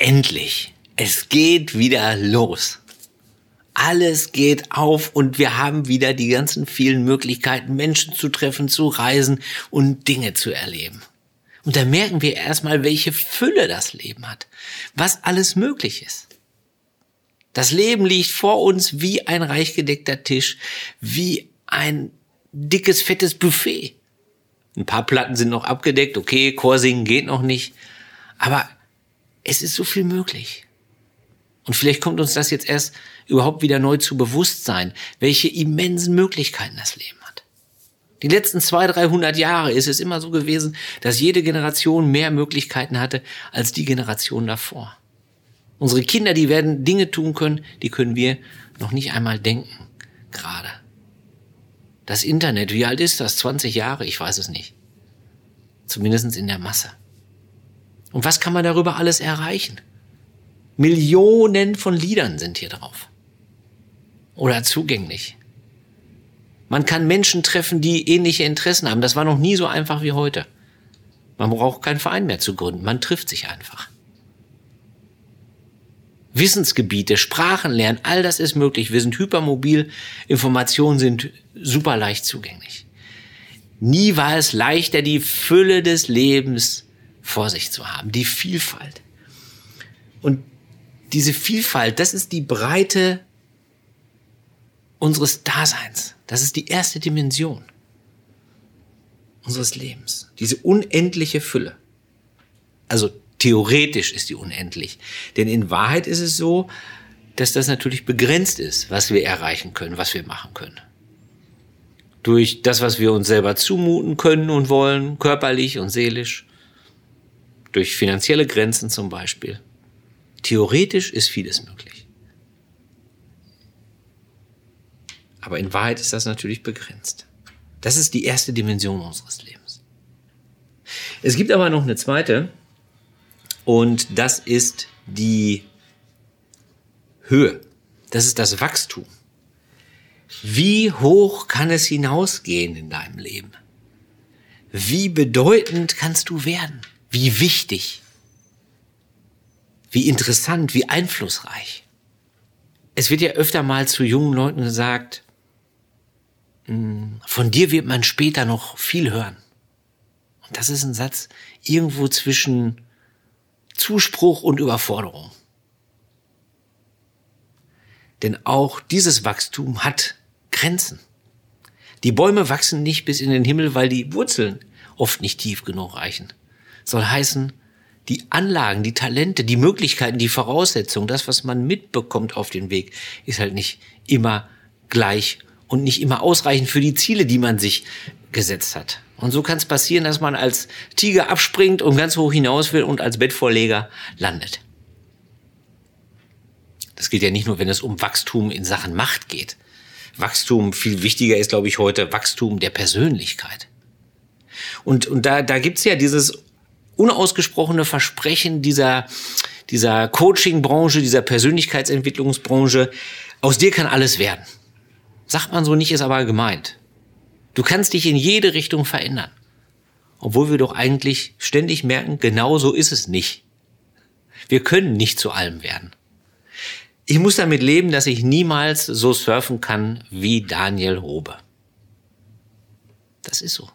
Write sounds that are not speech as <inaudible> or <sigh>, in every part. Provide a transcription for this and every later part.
endlich, es geht wieder los. Alles geht auf und wir haben wieder die ganzen vielen Möglichkeiten, Menschen zu treffen, zu reisen und Dinge zu erleben. Und da merken wir erstmal, welche Fülle das Leben hat, was alles möglich ist. Das Leben liegt vor uns wie ein reich gedeckter Tisch, wie ein dickes, fettes Buffet. Ein paar Platten sind noch abgedeckt, okay, Chorsingen geht noch nicht, aber es ist so viel möglich. Und vielleicht kommt uns das jetzt erst überhaupt wieder neu zu Bewusstsein, welche immensen Möglichkeiten das Leben hat. Die letzten zwei, dreihundert Jahre ist es immer so gewesen, dass jede Generation mehr Möglichkeiten hatte als die Generation davor. Unsere Kinder, die werden Dinge tun können, die können wir noch nicht einmal denken, gerade. Das Internet, wie alt ist das? 20 Jahre? Ich weiß es nicht. Zumindest in der Masse. Und was kann man darüber alles erreichen? Millionen von Liedern sind hier drauf. Oder zugänglich. Man kann Menschen treffen, die ähnliche Interessen haben. Das war noch nie so einfach wie heute. Man braucht keinen Verein mehr zu gründen. Man trifft sich einfach. Wissensgebiete, Sprachen lernen, all das ist möglich. Wir sind hypermobil, Informationen sind super leicht zugänglich. Nie war es leichter, die Fülle des Lebens vor sich zu haben, die Vielfalt. Und diese Vielfalt, das ist die Breite unseres Daseins. Das ist die erste Dimension unseres Lebens. Diese unendliche Fülle. Also theoretisch ist die unendlich. Denn in Wahrheit ist es so, dass das natürlich begrenzt ist, was wir erreichen können, was wir machen können. Durch das, was wir uns selber zumuten können und wollen, körperlich und seelisch. Durch finanzielle Grenzen zum Beispiel. Theoretisch ist vieles möglich. Aber in Wahrheit ist das natürlich begrenzt. Das ist die erste Dimension unseres Lebens. Es gibt aber noch eine zweite, und das ist die Höhe. Das ist das Wachstum. Wie hoch kann es hinausgehen in deinem Leben? Wie bedeutend kannst du werden? Wie wichtig? Wie interessant? Wie einflussreich? Es wird ja öfter mal zu jungen Leuten gesagt, hm, von dir wird man später noch viel hören. Und das ist ein Satz irgendwo zwischen Zuspruch und Überforderung. Denn auch dieses Wachstum hat Grenzen. Die Bäume wachsen nicht bis in den Himmel, weil die Wurzeln oft nicht tief genug reichen. Soll heißen, die Anlagen, die Talente, die Möglichkeiten, die Voraussetzungen, das, was man mitbekommt auf dem Weg, ist halt nicht immer gleich und nicht immer ausreichend für die Ziele, die man sich gesetzt hat. Und so kann es passieren, dass man als Tiger abspringt und ganz hoch hinaus will und als Bettvorleger landet. Das gilt ja nicht nur, wenn es um Wachstum in Sachen Macht geht. Wachstum, viel wichtiger ist, glaube ich, heute Wachstum der Persönlichkeit. Und, und da, da gibt's ja dieses unausgesprochene Versprechen dieser, dieser Coaching-Branche, dieser Persönlichkeitsentwicklungsbranche, aus dir kann alles werden. Sagt man so nicht, ist aber gemeint. Du kannst dich in jede Richtung verändern. Obwohl wir doch eigentlich ständig merken, genau so ist es nicht. Wir können nicht zu allem werden. Ich muss damit leben, dass ich niemals so surfen kann wie Daniel Robe. Das ist so.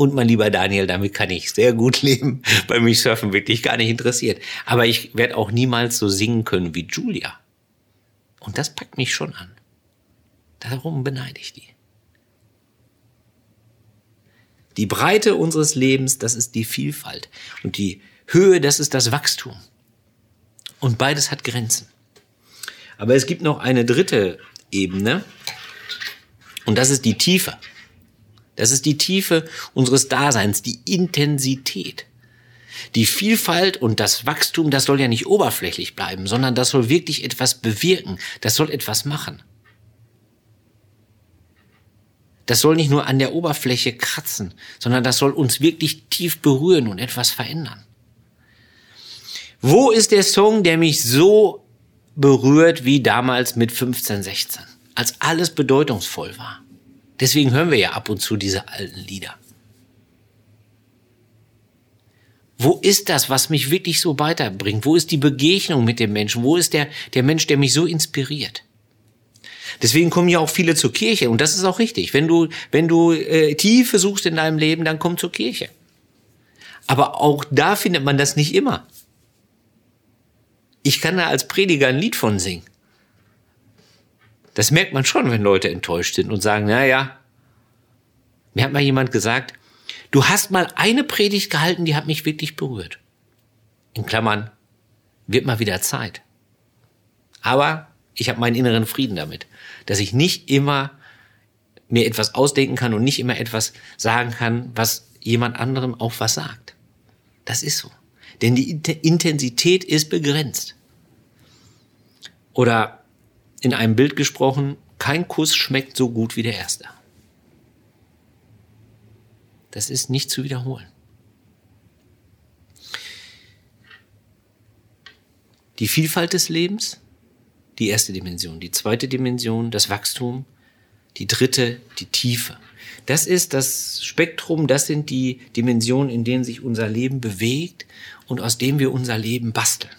Und mein lieber Daniel, damit kann ich sehr gut <laughs> leben, weil mich Surfen wirklich gar nicht interessiert. Aber ich werde auch niemals so singen können wie Julia. Und das packt mich schon an. Darum beneide ich die. Die Breite unseres Lebens, das ist die Vielfalt. Und die Höhe, das ist das Wachstum. Und beides hat Grenzen. Aber es gibt noch eine dritte Ebene. Und das ist die Tiefe. Das ist die Tiefe unseres Daseins, die Intensität. Die Vielfalt und das Wachstum, das soll ja nicht oberflächlich bleiben, sondern das soll wirklich etwas bewirken. Das soll etwas machen. Das soll nicht nur an der Oberfläche kratzen, sondern das soll uns wirklich tief berühren und etwas verändern. Wo ist der Song, der mich so berührt wie damals mit 15, 16, als alles bedeutungsvoll war? Deswegen hören wir ja ab und zu diese alten Lieder. Wo ist das, was mich wirklich so weiterbringt? Wo ist die Begegnung mit dem Menschen? Wo ist der, der Mensch, der mich so inspiriert? Deswegen kommen ja auch viele zur Kirche und das ist auch richtig. Wenn du, wenn du äh, Tiefe suchst in deinem Leben, dann komm zur Kirche. Aber auch da findet man das nicht immer. Ich kann da als Prediger ein Lied von singen. Das merkt man schon, wenn Leute enttäuscht sind und sagen, na ja, mir hat mal jemand gesagt, du hast mal eine Predigt gehalten, die hat mich wirklich berührt. In Klammern, wird mal wieder Zeit. Aber ich habe meinen inneren Frieden damit, dass ich nicht immer mir etwas ausdenken kann und nicht immer etwas sagen kann, was jemand anderem auch was sagt. Das ist so. Denn die Intensität ist begrenzt. Oder in einem Bild gesprochen, kein Kuss schmeckt so gut wie der erste. Das ist nicht zu wiederholen. Die Vielfalt des Lebens, die erste Dimension. Die zweite Dimension, das Wachstum. Die dritte, die Tiefe. Das ist das Spektrum, das sind die Dimensionen, in denen sich unser Leben bewegt und aus dem wir unser Leben basteln.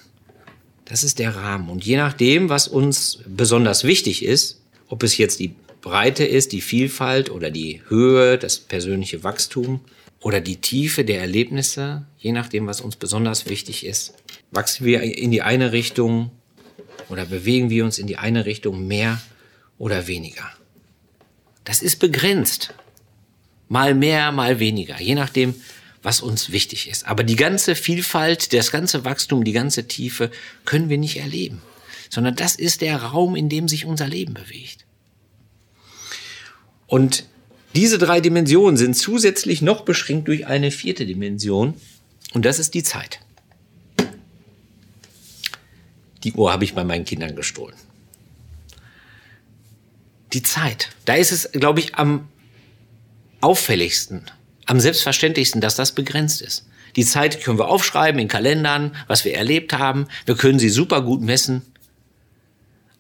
Das ist der Rahmen. Und je nachdem, was uns besonders wichtig ist, ob es jetzt die Breite ist, die Vielfalt oder die Höhe, das persönliche Wachstum oder die Tiefe der Erlebnisse, je nachdem, was uns besonders wichtig ist, wachsen wir in die eine Richtung oder bewegen wir uns in die eine Richtung mehr oder weniger. Das ist begrenzt. Mal mehr, mal weniger, je nachdem, was uns wichtig ist. Aber die ganze Vielfalt, das ganze Wachstum, die ganze Tiefe können wir nicht erleben, sondern das ist der Raum, in dem sich unser Leben bewegt. Und diese drei Dimensionen sind zusätzlich noch beschränkt durch eine vierte Dimension und das ist die Zeit. Die Uhr habe ich bei meinen Kindern gestohlen. Die Zeit. Da ist es, glaube ich, am auffälligsten, am selbstverständlichsten, dass das begrenzt ist. Die Zeit können wir aufschreiben in Kalendern, was wir erlebt haben. Wir können sie super gut messen.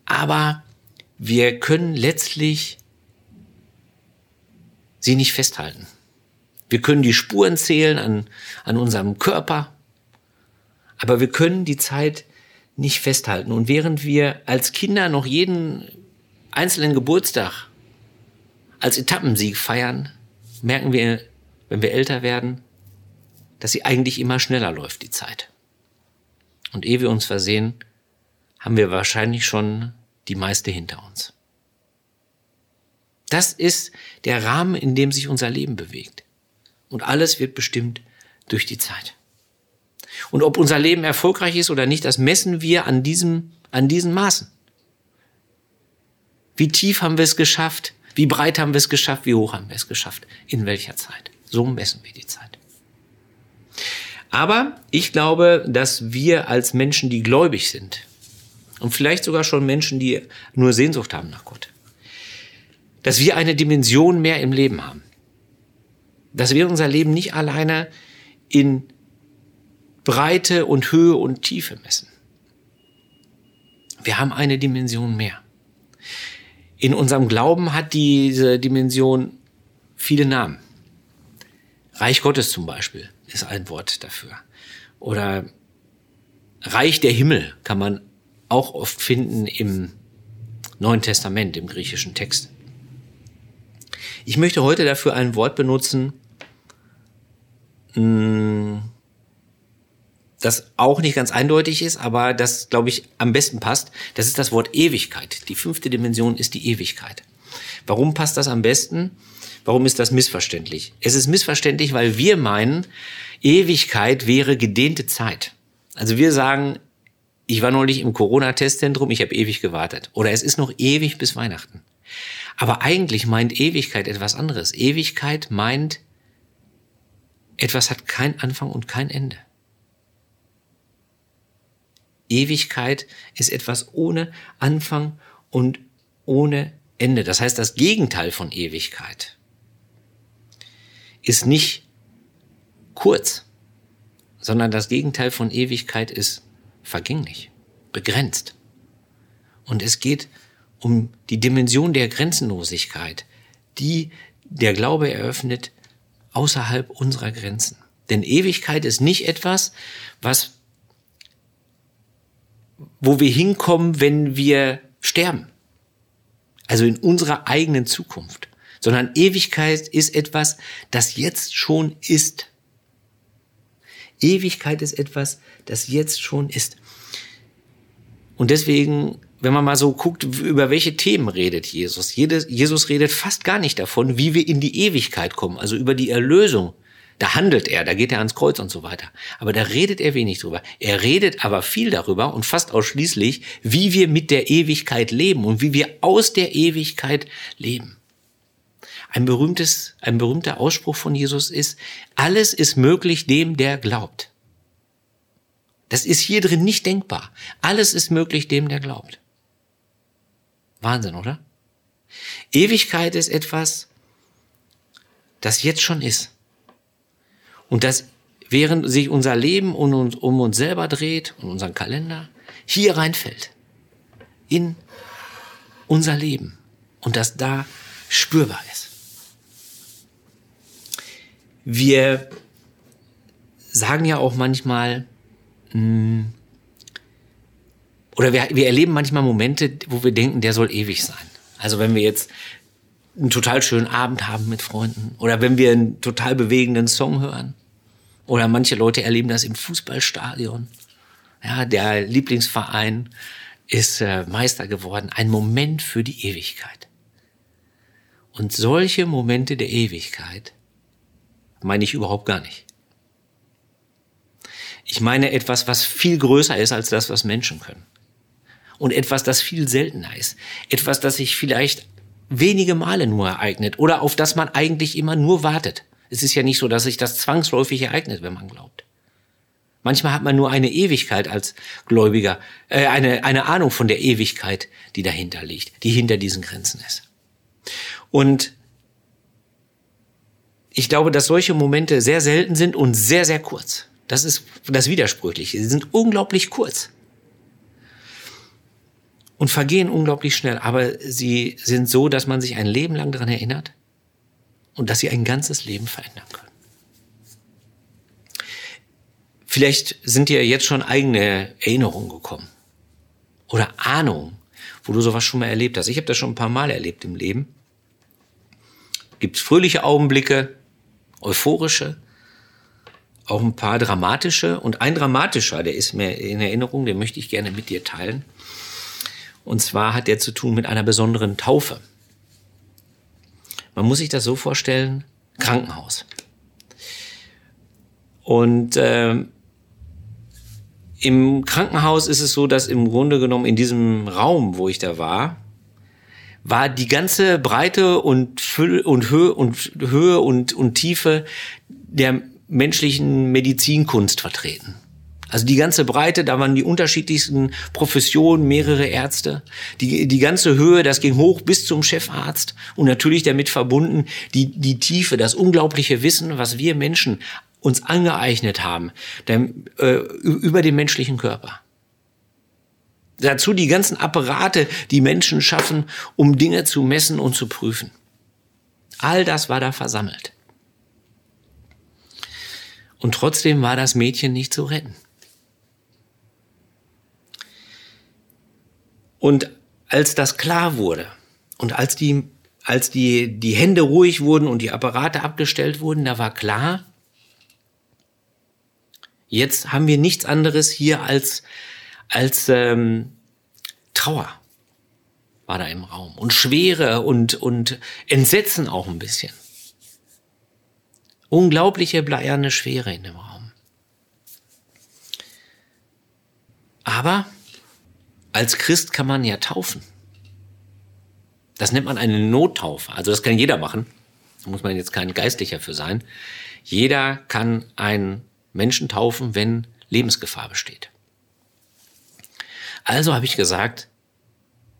Aber wir können letztlich sie nicht festhalten. Wir können die Spuren zählen an, an unserem Körper, aber wir können die Zeit nicht festhalten. Und während wir als Kinder noch jeden einzelnen Geburtstag als Etappensieg feiern, merken wir, wenn wir älter werden, dass sie eigentlich immer schneller läuft, die Zeit. Und ehe wir uns versehen, haben wir wahrscheinlich schon die meiste hinter uns. Das ist der Rahmen, in dem sich unser Leben bewegt. Und alles wird bestimmt durch die Zeit. Und ob unser Leben erfolgreich ist oder nicht, das messen wir an diesem, an diesen Maßen. Wie tief haben wir es geschafft? Wie breit haben wir es geschafft? Wie hoch haben wir es geschafft? In welcher Zeit? So messen wir die Zeit. Aber ich glaube, dass wir als Menschen, die gläubig sind, und vielleicht sogar schon Menschen, die nur Sehnsucht haben nach Gott, dass wir eine Dimension mehr im Leben haben. Dass wir unser Leben nicht alleine in Breite und Höhe und Tiefe messen. Wir haben eine Dimension mehr. In unserem Glauben hat diese Dimension viele Namen. Reich Gottes zum Beispiel ist ein Wort dafür. Oder Reich der Himmel kann man auch oft finden im Neuen Testament, im griechischen Text. Ich möchte heute dafür ein Wort benutzen, mm, das auch nicht ganz eindeutig ist, aber das, glaube ich, am besten passt. Das ist das Wort Ewigkeit. Die fünfte Dimension ist die Ewigkeit. Warum passt das am besten? Warum ist das missverständlich? Es ist missverständlich, weil wir meinen, Ewigkeit wäre gedehnte Zeit. Also wir sagen, ich war neulich im Corona-Testzentrum, ich habe ewig gewartet. Oder es ist noch ewig bis Weihnachten. Aber eigentlich meint Ewigkeit etwas anderes. Ewigkeit meint, etwas hat kein Anfang und kein Ende. Ewigkeit ist etwas ohne Anfang und ohne Ende. Das heißt, das Gegenteil von Ewigkeit ist nicht kurz, sondern das Gegenteil von Ewigkeit ist vergänglich, begrenzt. Und es geht um die Dimension der Grenzenlosigkeit, die der Glaube eröffnet außerhalb unserer Grenzen. Denn Ewigkeit ist nicht etwas, was, wo wir hinkommen, wenn wir sterben. Also in unserer eigenen Zukunft. Sondern Ewigkeit ist etwas, das jetzt schon ist. Ewigkeit ist etwas, das jetzt schon ist. Und deswegen, wenn man mal so guckt, über welche Themen redet Jesus? Jesus redet fast gar nicht davon, wie wir in die Ewigkeit kommen, also über die Erlösung. Da handelt er, da geht er ans Kreuz und so weiter. Aber da redet er wenig drüber. Er redet aber viel darüber und fast ausschließlich, wie wir mit der Ewigkeit leben und wie wir aus der Ewigkeit leben. Ein berühmtes, ein berühmter Ausspruch von Jesus ist, alles ist möglich dem, der glaubt. Das ist hier drin nicht denkbar. Alles ist möglich dem, der glaubt. Wahnsinn, oder? Ewigkeit ist etwas, das jetzt schon ist. Und das, während sich unser Leben um uns, um uns selber dreht und unseren Kalender, hier reinfällt. In unser Leben. Und das da spürbar ist. Wir sagen ja auch manchmal, mh, hm, oder wir, wir erleben manchmal Momente, wo wir denken, der soll ewig sein. Also wenn wir jetzt einen total schönen Abend haben mit Freunden oder wenn wir einen total bewegenden Song hören oder manche Leute erleben das im Fußballstadion. Ja, der Lieblingsverein ist äh, Meister geworden. Ein Moment für die Ewigkeit. Und solche Momente der Ewigkeit meine ich überhaupt gar nicht. Ich meine etwas, was viel größer ist als das, was Menschen können. Und etwas, das viel seltener ist. Etwas, das sich vielleicht wenige Male nur ereignet oder auf das man eigentlich immer nur wartet. Es ist ja nicht so, dass sich das zwangsläufig ereignet, wenn man glaubt. Manchmal hat man nur eine Ewigkeit als Gläubiger, äh, eine, eine Ahnung von der Ewigkeit, die dahinter liegt, die hinter diesen Grenzen ist. Und ich glaube, dass solche Momente sehr selten sind und sehr, sehr kurz. Das ist das Widersprüchliche. Sie sind unglaublich kurz. Und vergehen unglaublich schnell. Aber sie sind so, dass man sich ein Leben lang daran erinnert und dass sie ein ganzes Leben verändern können. Vielleicht sind dir jetzt schon eigene Erinnerungen gekommen oder Ahnungen, wo du sowas schon mal erlebt hast. Ich habe das schon ein paar Mal erlebt im Leben. Gibt fröhliche Augenblicke, euphorische, auch ein paar dramatische und ein dramatischer, der ist mir in Erinnerung, den möchte ich gerne mit dir teilen. Und zwar hat der zu tun mit einer besonderen Taufe. Man muss sich das so vorstellen, Krankenhaus. Und äh, im Krankenhaus ist es so, dass im Grunde genommen in diesem Raum, wo ich da war, war die ganze Breite und Fülle und Höhe und Höhe und, und Tiefe der menschlichen Medizinkunst vertreten. Also die ganze Breite, da waren die unterschiedlichsten Professionen, mehrere Ärzte. Die, die ganze Höhe, das ging hoch bis zum Chefarzt und natürlich damit verbunden die, die Tiefe, das unglaubliche Wissen, was wir Menschen uns angeeignet haben, der, äh, über den menschlichen Körper. Dazu die ganzen Apparate, die Menschen schaffen, um Dinge zu messen und zu prüfen. All das war da versammelt. Und trotzdem war das Mädchen nicht zu retten. Und als das klar wurde und als die, als die, die Hände ruhig wurden und die Apparate abgestellt wurden, da war klar, jetzt haben wir nichts anderes hier als als ähm, Trauer war da im Raum und Schwere und, und Entsetzen auch ein bisschen. Unglaubliche bleierne Schwere in dem Raum. Aber als Christ kann man ja taufen. Das nennt man eine Nottaufe. Also das kann jeder machen. Da muss man jetzt kein Geistlicher für sein. Jeder kann einen Menschen taufen, wenn Lebensgefahr besteht. Also habe ich gesagt,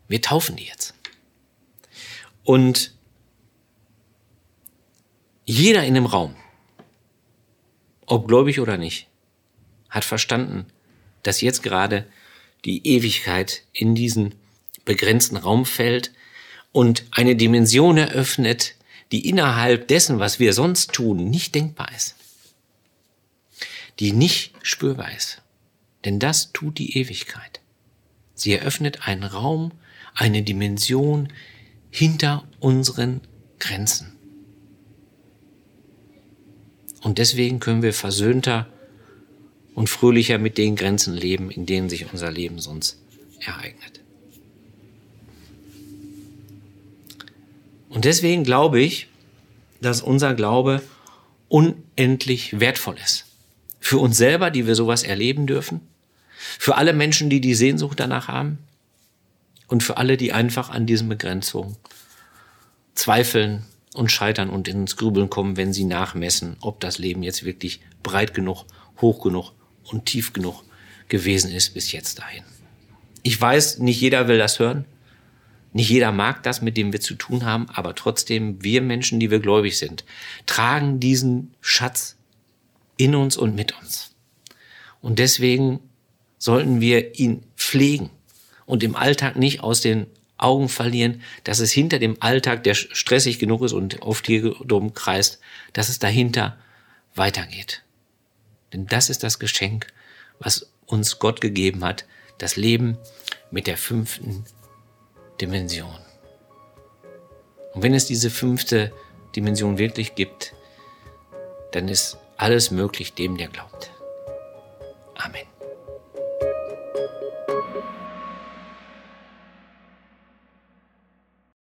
wir taufen die jetzt. Und jeder in dem Raum, ob gläubig oder nicht, hat verstanden, dass jetzt gerade die Ewigkeit in diesen begrenzten Raum fällt und eine Dimension eröffnet, die innerhalb dessen, was wir sonst tun, nicht denkbar ist. die nicht spürbar ist. Denn das tut die Ewigkeit. Sie eröffnet einen Raum, eine Dimension hinter unseren Grenzen. Und deswegen können wir versöhnter und fröhlicher mit den Grenzen leben, in denen sich unser Leben sonst ereignet. Und deswegen glaube ich, dass unser Glaube unendlich wertvoll ist. Für uns selber, die wir sowas erleben dürfen, für alle Menschen, die die Sehnsucht danach haben und für alle, die einfach an diesen Begrenzungen zweifeln und scheitern und ins Grübeln kommen, wenn sie nachmessen, ob das Leben jetzt wirklich breit genug, hoch genug und tief genug gewesen ist bis jetzt dahin. Ich weiß, nicht jeder will das hören. Nicht jeder mag das, mit dem wir zu tun haben, aber trotzdem, wir Menschen, die wir gläubig sind, tragen diesen Schatz in uns und mit uns. Und deswegen sollten wir ihn pflegen und im Alltag nicht aus den Augen verlieren, dass es hinter dem Alltag, der stressig genug ist und oft hier drum kreist, dass es dahinter weitergeht. Denn das ist das Geschenk, was uns Gott gegeben hat, das Leben mit der fünften Dimension. Und wenn es diese fünfte Dimension wirklich gibt, dann ist alles möglich dem, der glaubt. Amen.